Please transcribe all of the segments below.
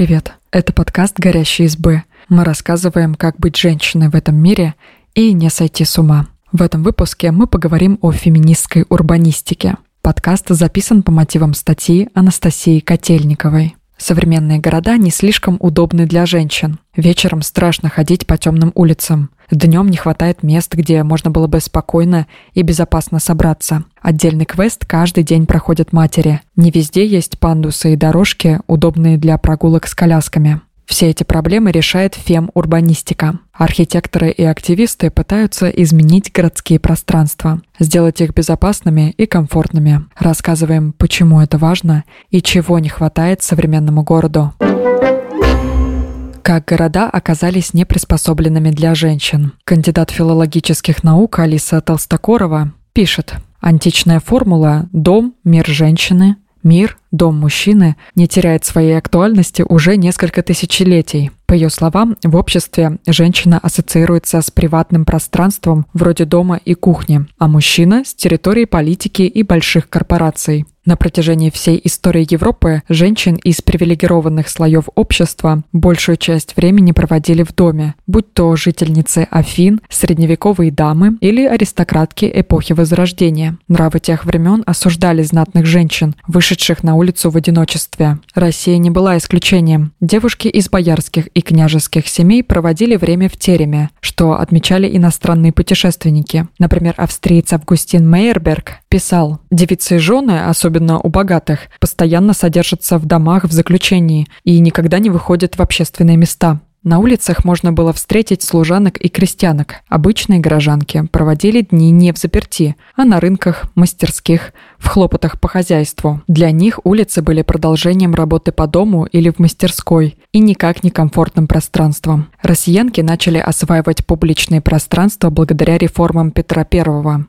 привет! Это подкаст «Горящие избы». Мы рассказываем, как быть женщиной в этом мире и не сойти с ума. В этом выпуске мы поговорим о феминистской урбанистике. Подкаст записан по мотивам статьи Анастасии Котельниковой. Современные города не слишком удобны для женщин. Вечером страшно ходить по темным улицам. Днем не хватает мест, где можно было бы спокойно и безопасно собраться. Отдельный квест каждый день проходят матери. Не везде есть пандусы и дорожки, удобные для прогулок с колясками. Все эти проблемы решает фем-урбанистика. Архитекторы и активисты пытаются изменить городские пространства, сделать их безопасными и комфортными. Рассказываем, почему это важно и чего не хватает современному городу. Как города оказались неприспособленными для женщин. Кандидат филологических наук Алиса Толстокорова пишет, Античная формула «дом, мир женщины», Мир, дом мужчины, не теряет своей актуальности уже несколько тысячелетий. По ее словам, в обществе женщина ассоциируется с приватным пространством вроде дома и кухни, а мужчина – с территорией политики и больших корпораций. На протяжении всей истории Европы женщин из привилегированных слоев общества большую часть времени проводили в доме, будь то жительницы Афин, средневековые дамы или аристократки эпохи Возрождения. Нравы тех времен осуждали знатных женщин, вышедших на улицу в одиночестве. Россия не была исключением. Девушки из боярских и княжеских семей проводили время в тереме, что отмечали иностранные путешественники. Например, австриец Августин Мейерберг писал, «Девицы и жены, особенно особенно у богатых, постоянно содержатся в домах в заключении и никогда не выходят в общественные места. На улицах можно было встретить служанок и крестьянок. Обычные горожанки проводили дни не в заперти, а на рынках, мастерских, в хлопотах по хозяйству. Для них улицы были продолжением работы по дому или в мастерской и никак не комфортным пространством. Россиянки начали осваивать публичные пространства благодаря реформам Петра I.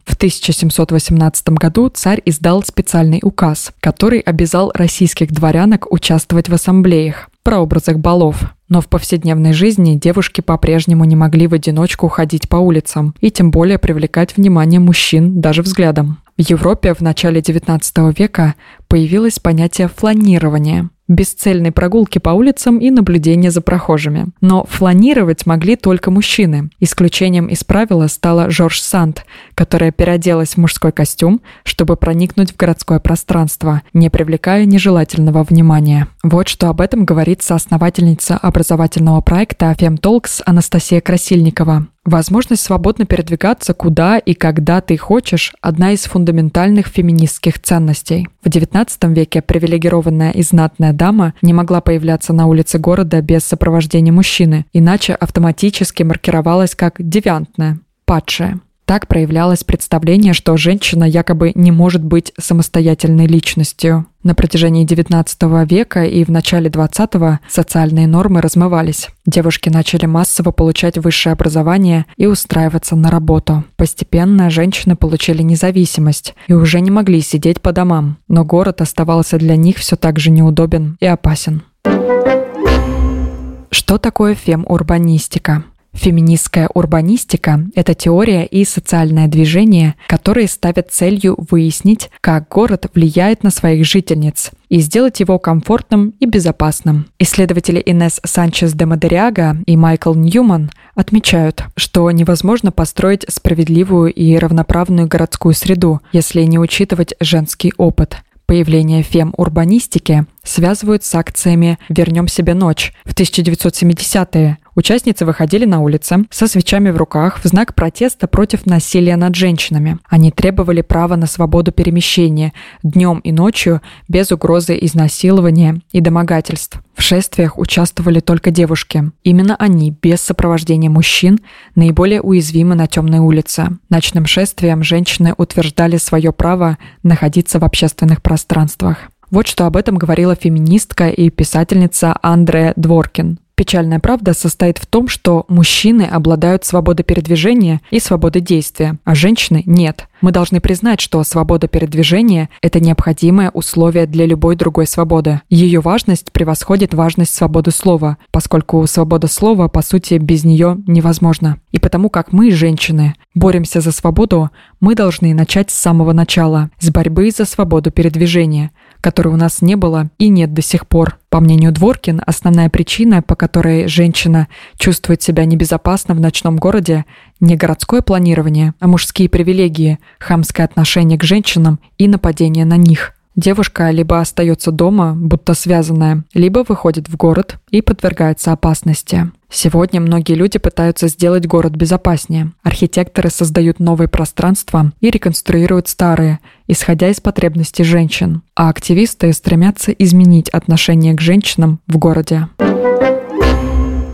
В 1718 году царь издал специальный указ, который обязал российских дворянок участвовать в ассамблеях прообразах балов. Но в повседневной жизни девушки по-прежнему не могли в одиночку ходить по улицам и тем более привлекать внимание мужчин даже взглядом. В Европе в начале XIX века появилось понятие фланирования – бесцельной прогулки по улицам и наблюдения за прохожими. Но фланировать могли только мужчины. Исключением из правила стала Жорж Санд, которая переоделась в мужской костюм, чтобы проникнуть в городское пространство, не привлекая нежелательного внимания. Вот что об этом говорит соосновательница образовательного проекта FemTalks Анастасия Красильникова. Возможность свободно передвигаться куда и когда ты хочешь – одна из фундаментальных феминистских ценностей. В XIX веке привилегированная и знатная дама не могла появляться на улице города без сопровождения мужчины, иначе автоматически маркировалась как девиантная, падшая. Так проявлялось представление, что женщина якобы не может быть самостоятельной личностью. На протяжении XIX века и в начале XX социальные нормы размывались. Девушки начали массово получать высшее образование и устраиваться на работу. Постепенно женщины получили независимость и уже не могли сидеть по домам, но город оставался для них все так же неудобен и опасен. Что такое фем-урбанистика? Феминистская урбанистика – это теория и социальное движение, которые ставят целью выяснить, как город влияет на своих жительниц и сделать его комфортным и безопасным. Исследователи Инес Санчес де Мадериага и Майкл Ньюман отмечают, что невозможно построить справедливую и равноправную городскую среду, если не учитывать женский опыт – Появление фем-урбанистики связывают с акциями «Вернем себе ночь» в 1970-е, Участницы выходили на улицы со свечами в руках в знак протеста против насилия над женщинами. Они требовали права на свободу перемещения днем и ночью без угрозы изнасилования и домогательств. В шествиях участвовали только девушки. Именно они, без сопровождения мужчин, наиболее уязвимы на темной улице. Ночным шествием женщины утверждали свое право находиться в общественных пространствах. Вот что об этом говорила феминистка и писательница Андрея Дворкин. Печальная правда состоит в том, что мужчины обладают свободой передвижения и свободой действия, а женщины нет. Мы должны признать, что свобода передвижения – это необходимое условие для любой другой свободы. Ее важность превосходит важность свободы слова, поскольку свобода слова, по сути, без нее невозможна. И потому как мы, женщины, боремся за свободу, мы должны начать с самого начала, с борьбы за свободу передвижения – которой у нас не было и нет до сих пор. По мнению Дворкин, основная причина, по которой женщина чувствует себя небезопасно в ночном городе, не городское планирование, а мужские привилегии, хамское отношение к женщинам и нападение на них – Девушка либо остается дома, будто связанная, либо выходит в город и подвергается опасности. Сегодня многие люди пытаются сделать город безопаснее. Архитекторы создают новые пространства и реконструируют старые, исходя из потребностей женщин. А активисты стремятся изменить отношение к женщинам в городе.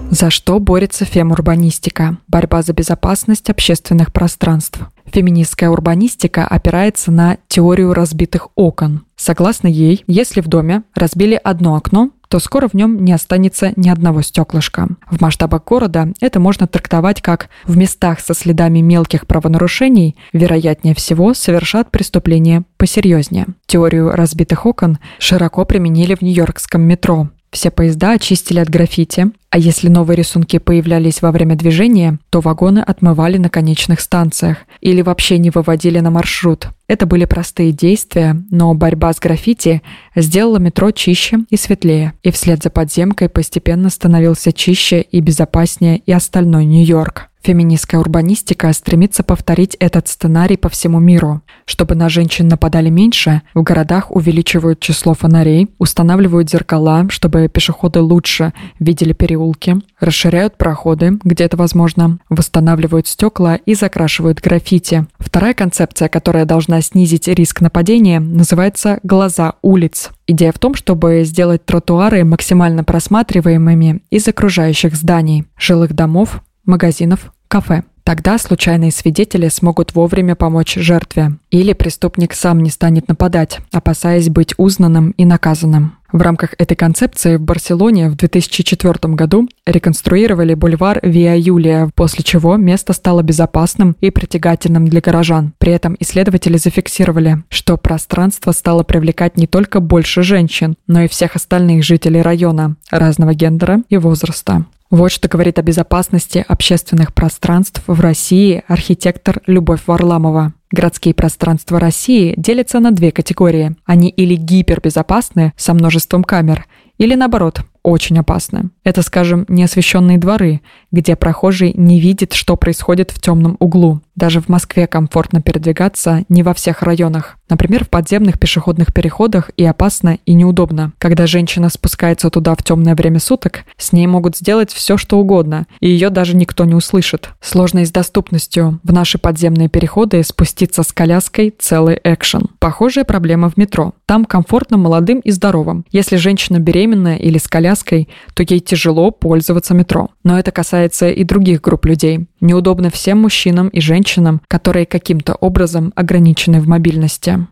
За что борется фемурбанистика? Борьба за безопасность общественных пространств. Феминистская урбанистика опирается на теорию разбитых окон. Согласно ей, если в доме разбили одно окно, то скоро в нем не останется ни одного стеклышка. В масштабах города это можно трактовать как в местах со следами мелких правонарушений, вероятнее всего, совершат преступления посерьезнее. Теорию разбитых окон широко применили в нью-йоркском метро. Все поезда очистили от граффити, а если новые рисунки появлялись во время движения, то вагоны отмывали на конечных станциях или вообще не выводили на маршрут. Это были простые действия, но борьба с граффити сделала метро чище и светлее, и вслед за подземкой постепенно становился чище и безопаснее и остальной Нью-Йорк. Феминистская урбанистика стремится повторить этот сценарий по всему миру. Чтобы на женщин нападали меньше, в городах увеличивают число фонарей, устанавливают зеркала, чтобы пешеходы лучше видели переулки, расширяют проходы, где это возможно, восстанавливают стекла и закрашивают граффити. Вторая концепция, которая должна снизить риск нападения, называется «глаза улиц». Идея в том, чтобы сделать тротуары максимально просматриваемыми из окружающих зданий, жилых домов, магазинов, кафе. Тогда случайные свидетели смогут вовремя помочь жертве. Или преступник сам не станет нападать, опасаясь быть узнанным и наказанным. В рамках этой концепции в Барселоне в 2004 году реконструировали бульвар Виа Юлия, после чего место стало безопасным и притягательным для горожан. При этом исследователи зафиксировали, что пространство стало привлекать не только больше женщин, но и всех остальных жителей района разного гендера и возраста. Вот что говорит о безопасности общественных пространств в России архитектор Любовь Варламова. Городские пространства России делятся на две категории. Они или гипербезопасны со множеством камер, или наоборот, очень опасны. Это, скажем, неосвещенные дворы, где прохожий не видит, что происходит в темном углу. Даже в Москве комфортно передвигаться не во всех районах. Например, в подземных пешеходных переходах и опасно, и неудобно. Когда женщина спускается туда в темное время суток, с ней могут сделать все, что угодно, и ее даже никто не услышит. Сложно и с доступностью. В наши подземные переходы спуститься с коляской – целый экшен. Похожая проблема в метро. Там комфортно молодым и здоровым. Если женщина беременная или с коляской, коляской, то ей тяжело пользоваться метро. Но это касается и других групп людей. Неудобно всем мужчинам и женщинам, которые каким-то образом ограничены в мобильности.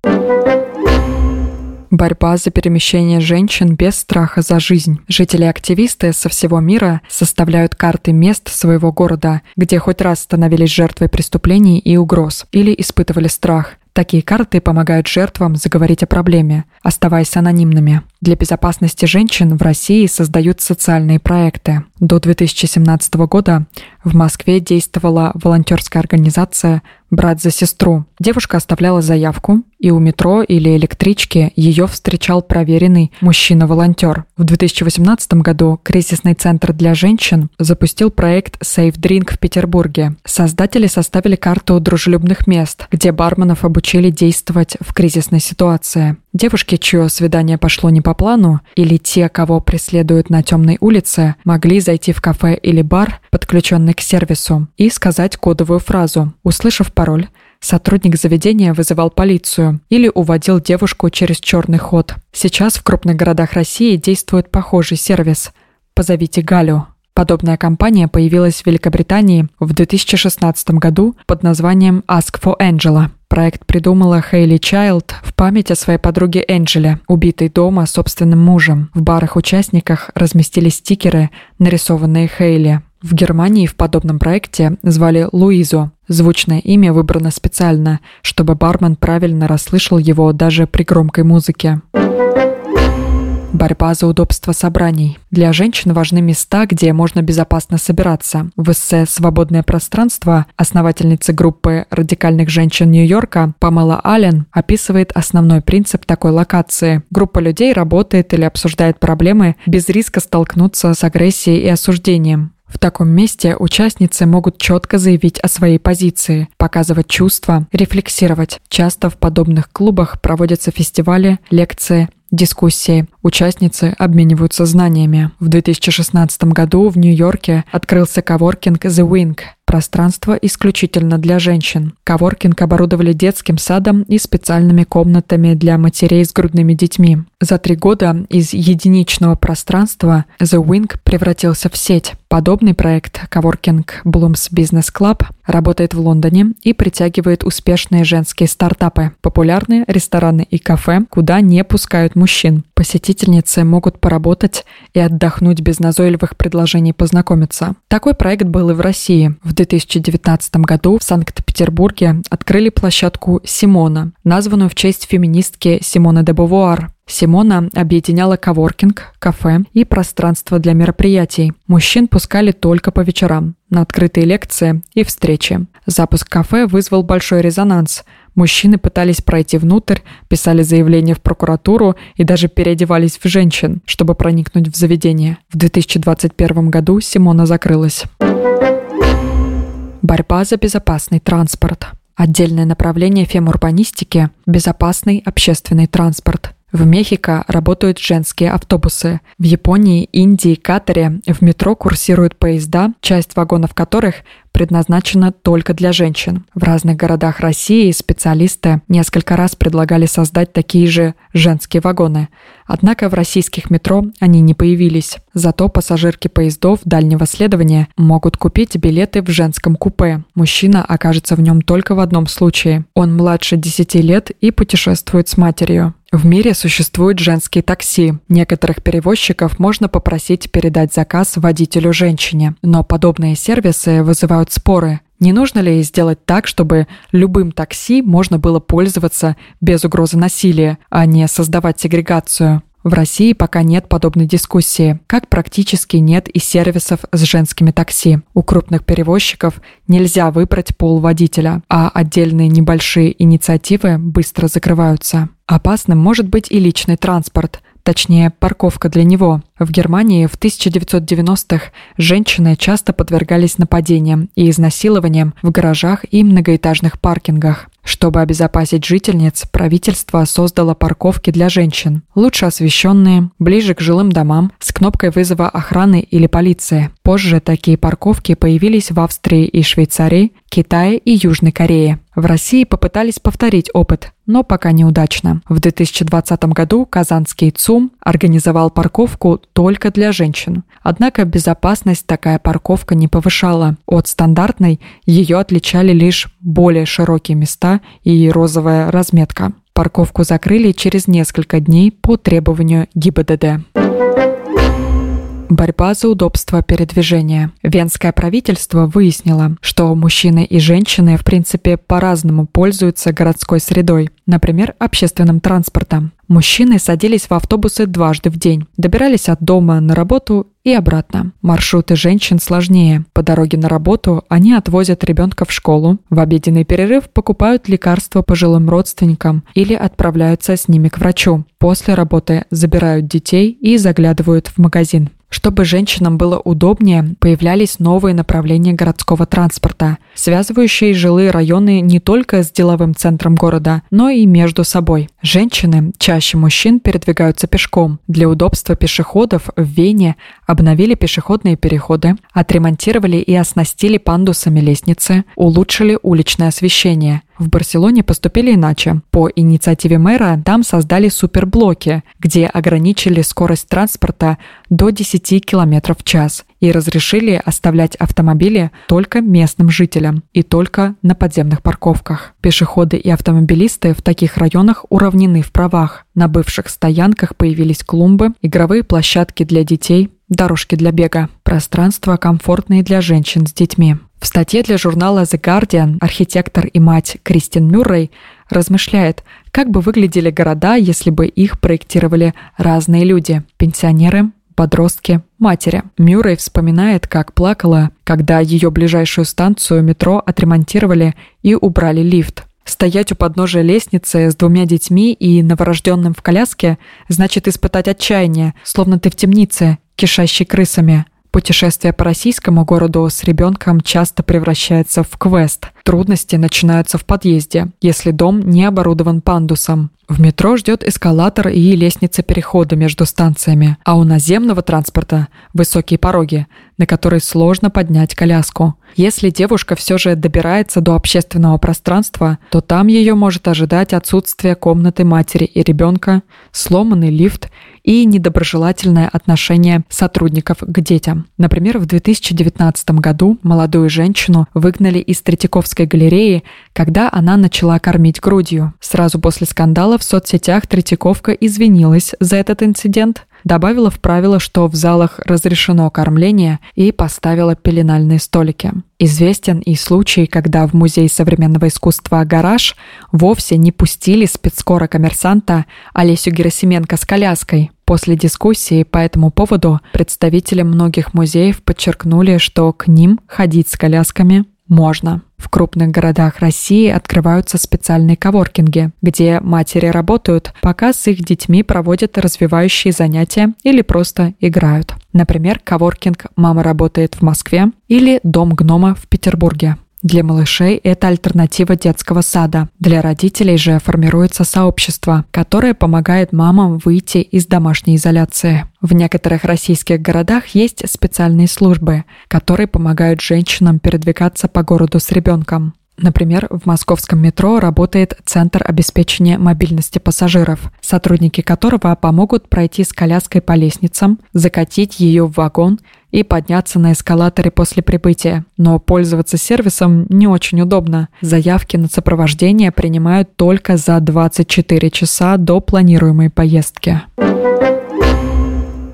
Борьба за перемещение женщин без страха за жизнь. Жители-активисты со всего мира составляют карты мест своего города, где хоть раз становились жертвой преступлений и угроз или испытывали страх. Такие карты помогают жертвам заговорить о проблеме, оставаясь анонимными. Для безопасности женщин в России создают социальные проекты. До 2017 года в Москве действовала волонтерская организация «Брат за сестру». Девушка оставляла заявку, и у метро или электрички ее встречал проверенный мужчина-волонтер. В 2018 году кризисный центр для женщин запустил проект Safe Drink в Петербурге. Создатели составили карту дружелюбных мест, где барменов обучили действовать в кризисной ситуации. Девушки, чье свидание пошло не по плану, или те, кого преследуют на темной улице, могли зайти в кафе или бар, подключенный к сервису, и сказать кодовую фразу. Услышав пароль, сотрудник заведения вызывал полицию или уводил девушку через черный ход. Сейчас в крупных городах России действует похожий сервис. Позовите Галю. Подобная компания появилась в Великобритании в 2016 году под названием Ask for Angela. Проект придумала Хейли Чайлд в память о своей подруге Энджеле, убитой дома собственным мужем. В барах-участниках разместили стикеры, нарисованные Хейли. В Германии в подобном проекте звали Луизо. Звучное имя выбрано специально, чтобы бармен правильно расслышал его даже при громкой музыке. Борьба за удобство собраний. Для женщин важны места, где можно безопасно собираться. В эссе «Свободное пространство» основательница группы радикальных женщин Нью-Йорка Памела Аллен описывает основной принцип такой локации. Группа людей работает или обсуждает проблемы без риска столкнуться с агрессией и осуждением. В таком месте участницы могут четко заявить о своей позиции, показывать чувства, рефлексировать. Часто в подобных клубах проводятся фестивали, лекции, дискуссии. Участницы обмениваются знаниями. В 2016 году в Нью-Йорке открылся коворкинг The Wing, пространство исключительно для женщин. Коворкинг оборудовали детским садом и специальными комнатами для матерей с грудными детьми. За три года из единичного пространства The Wing превратился в сеть. Подобный проект Коворкинг Blooms Business Club работает в Лондоне и притягивает успешные женские стартапы, популярные рестораны и кафе, куда не пускают мужчин. Посетительницы могут поработать и отдохнуть без назойливых предложений познакомиться. Такой проект был и в России. В 2019 году в Санкт-Петербурге открыли площадку «Симона», названную в честь феминистки Симоны де Бувуар. Симона объединяла коворкинг, кафе и пространство для мероприятий. Мужчин пускали только по вечерам, на открытые лекции и встречи. Запуск кафе вызвал большой резонанс. Мужчины пытались пройти внутрь, писали заявления в прокуратуру и даже переодевались в женщин, чтобы проникнуть в заведение. В 2021 году Симона закрылась. Борьба за безопасный транспорт. Отдельное направление фемурбанистики – безопасный общественный транспорт. В Мехико работают женские автобусы. В Японии, Индии, Катаре в метро курсируют поезда, часть вагонов которых предназначена только для женщин. В разных городах России специалисты несколько раз предлагали создать такие же женские вагоны. Однако в российских метро они не появились. Зато пассажирки поездов дальнего следования могут купить билеты в женском купе. Мужчина окажется в нем только в одном случае. Он младше 10 лет и путешествует с матерью. В мире существуют женские такси. Некоторых перевозчиков можно попросить передать заказ водителю женщине. Но подобные сервисы вызывают споры. Не нужно ли сделать так, чтобы любым такси можно было пользоваться без угрозы насилия, а не создавать сегрегацию? В России пока нет подобной дискуссии, как практически нет и сервисов с женскими такси. У крупных перевозчиков нельзя выбрать пол водителя, а отдельные небольшие инициативы быстро закрываются. Опасным может быть и личный транспорт, точнее парковка для него. В Германии в 1990-х женщины часто подвергались нападениям и изнасилованиям в гаражах и многоэтажных паркингах. Чтобы обезопасить жительниц, правительство создало парковки для женщин, лучше освещенные, ближе к жилым домам, с кнопкой вызова охраны или полиции. Позже такие парковки появились в Австрии и Швейцарии, Китае и Южной Корее. В России попытались повторить опыт, но пока неудачно. В 2020 году казанский ЦУМ организовал парковку только для женщин. Однако безопасность такая парковка не повышала. От стандартной ее отличали лишь более широкие места и розовая разметка. Парковку закрыли через несколько дней по требованию ГИБДД. Борьба за удобство передвижения. Венское правительство выяснило, что мужчины и женщины в принципе по-разному пользуются городской средой, например, общественным транспортом. Мужчины садились в автобусы дважды в день, добирались от дома на работу и обратно. Маршруты женщин сложнее. По дороге на работу они отвозят ребенка в школу, в обеденный перерыв покупают лекарства пожилым родственникам или отправляются с ними к врачу. После работы забирают детей и заглядывают в магазин. Чтобы женщинам было удобнее, появлялись новые направления городского транспорта, связывающие жилые районы не только с деловым центром города, но и между собой. Женщины чаще мужчин передвигаются пешком. Для удобства пешеходов в Вене обновили пешеходные переходы, отремонтировали и оснастили пандусами лестницы, улучшили уличное освещение. В Барселоне поступили иначе. По инициативе мэра там создали суперблоки, где ограничили скорость транспорта до 10 км в час и разрешили оставлять автомобили только местным жителям и только на подземных парковках. Пешеходы и автомобилисты в таких районах уравнены в правах. На бывших стоянках появились клумбы, игровые площадки для детей, дорожки для бега, пространства комфортные для женщин с детьми. В статье для журнала The Guardian архитектор и мать Кристин Мюррей размышляет, как бы выглядели города, если бы их проектировали разные люди – пенсионеры, подростки, матери. Мюррей вспоминает, как плакала, когда ее ближайшую станцию метро отремонтировали и убрали лифт. Стоять у подножия лестницы с двумя детьми и новорожденным в коляске значит испытать отчаяние, словно ты в темнице, кишащей крысами. Путешествие по российскому городу с ребенком часто превращается в квест. Трудности начинаются в подъезде, если дом не оборудован пандусом. В метро ждет эскалатор и лестница перехода между станциями, а у наземного транспорта высокие пороги, на которые сложно поднять коляску. Если девушка все же добирается до общественного пространства, то там ее может ожидать отсутствие комнаты матери и ребенка, сломанный лифт и недоброжелательное отношение сотрудников к детям. Например, в 2019 году молодую женщину выгнали из Третьяковской галереи, когда она начала кормить грудью. Сразу после скандала в соцсетях Третьяковка извинилась за этот инцидент, добавила в правило, что в залах разрешено кормление и поставила пеленальные столики. Известен и случай, когда в Музей современного искусства «Гараж» вовсе не пустили спецкора-коммерсанта Олесю Герасименко с коляской. После дискуссии по этому поводу представители многих музеев подчеркнули, что к ним ходить с колясками можно. Крупных городах России открываются специальные коворкинги, где матери работают, пока с их детьми проводят развивающие занятия или просто играют. Например, коворкинг «Мама работает в Москве» или «Дом гнома» в Петербурге. Для малышей это альтернатива детского сада. Для родителей же формируется сообщество, которое помогает мамам выйти из домашней изоляции. В некоторых российских городах есть специальные службы, которые помогают женщинам передвигаться по городу с ребенком. Например, в московском метро работает Центр обеспечения мобильности пассажиров, сотрудники которого помогут пройти с коляской по лестницам, закатить ее в вагон и подняться на эскалаторе после прибытия. Но пользоваться сервисом не очень удобно. Заявки на сопровождение принимают только за 24 часа до планируемой поездки.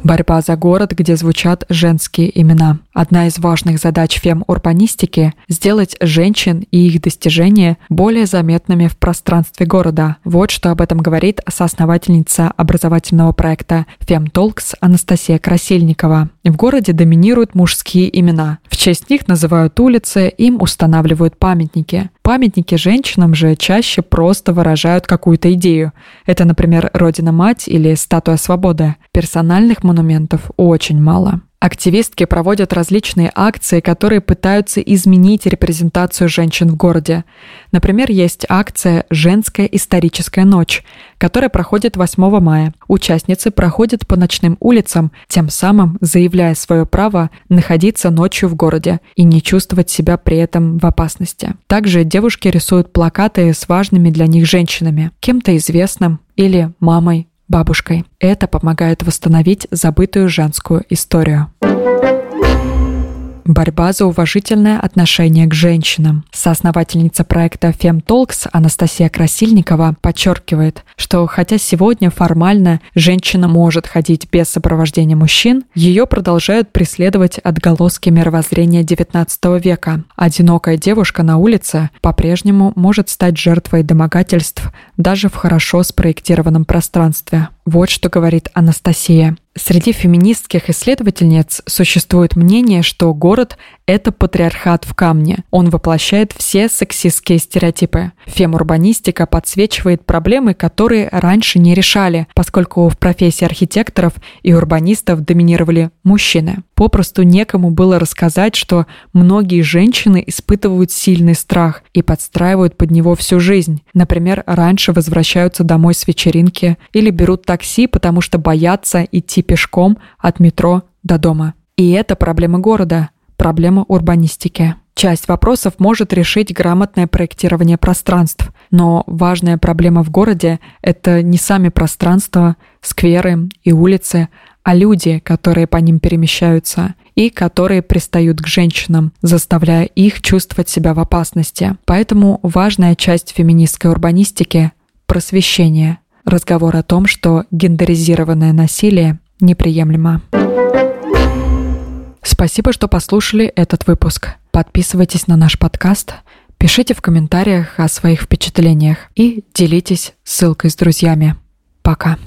Борьба за город, где звучат женские имена. Одна из важных задач фем-урбанистики – сделать женщин и их достижения более заметными в пространстве города. Вот что об этом говорит соосновательница образовательного проекта FemTalks Анастасия Красильникова. В городе доминируют мужские имена. В честь них называют улицы, им устанавливают памятники. Памятники женщинам же чаще просто выражают какую-то идею. Это, например, Родина-мать или Статуя свободы. Персональных монументов очень мало. Активистки проводят различные акции, которые пытаются изменить репрезентацию женщин в городе. Например, есть акция «Женская историческая ночь», которая проходит 8 мая. Участницы проходят по ночным улицам, тем самым заявляя свое право находиться ночью в городе и не чувствовать себя при этом в опасности. Также девушки рисуют плакаты с важными для них женщинами, кем-то известным или мамой, бабушкой. Это помогает восстановить забытую женскую историю. Борьба за уважительное отношение к женщинам. Соосновательница проекта FemTalks Анастасия Красильникова подчеркивает, что хотя сегодня формально женщина может ходить без сопровождения мужчин, ее продолжают преследовать отголоски мировоззрения XIX века. Одинокая девушка на улице по-прежнему может стать жертвой домогательств даже в хорошо спроектированном пространстве. Вот что говорит Анастасия. Среди феминистских исследовательниц существует мнение, что город — это патриархат в камне. Он воплощает все сексистские стереотипы. Фемурбанистика подсвечивает проблемы, которые раньше не решали, поскольку в профессии архитекторов и урбанистов доминировали мужчины. Попросту некому было рассказать, что многие женщины испытывают сильный страх и подстраивают под него всю жизнь. Например, раньше возвращаются домой с вечеринки или берут такси, потому что боятся идти пешком от метро до дома. И это проблема города, проблема урбанистики. Часть вопросов может решить грамотное проектирование пространств, но важная проблема в городе — это не сами пространства, скверы и улицы, а люди, которые по ним перемещаются и которые пристают к женщинам, заставляя их чувствовать себя в опасности. Поэтому важная часть феминистской урбанистики — просвещение, разговор о том, что гендеризированное насилие неприемлемо. Спасибо, что послушали этот выпуск. Подписывайтесь на наш подкаст, Пишите в комментариях о своих впечатлениях и делитесь ссылкой с друзьями. Пока.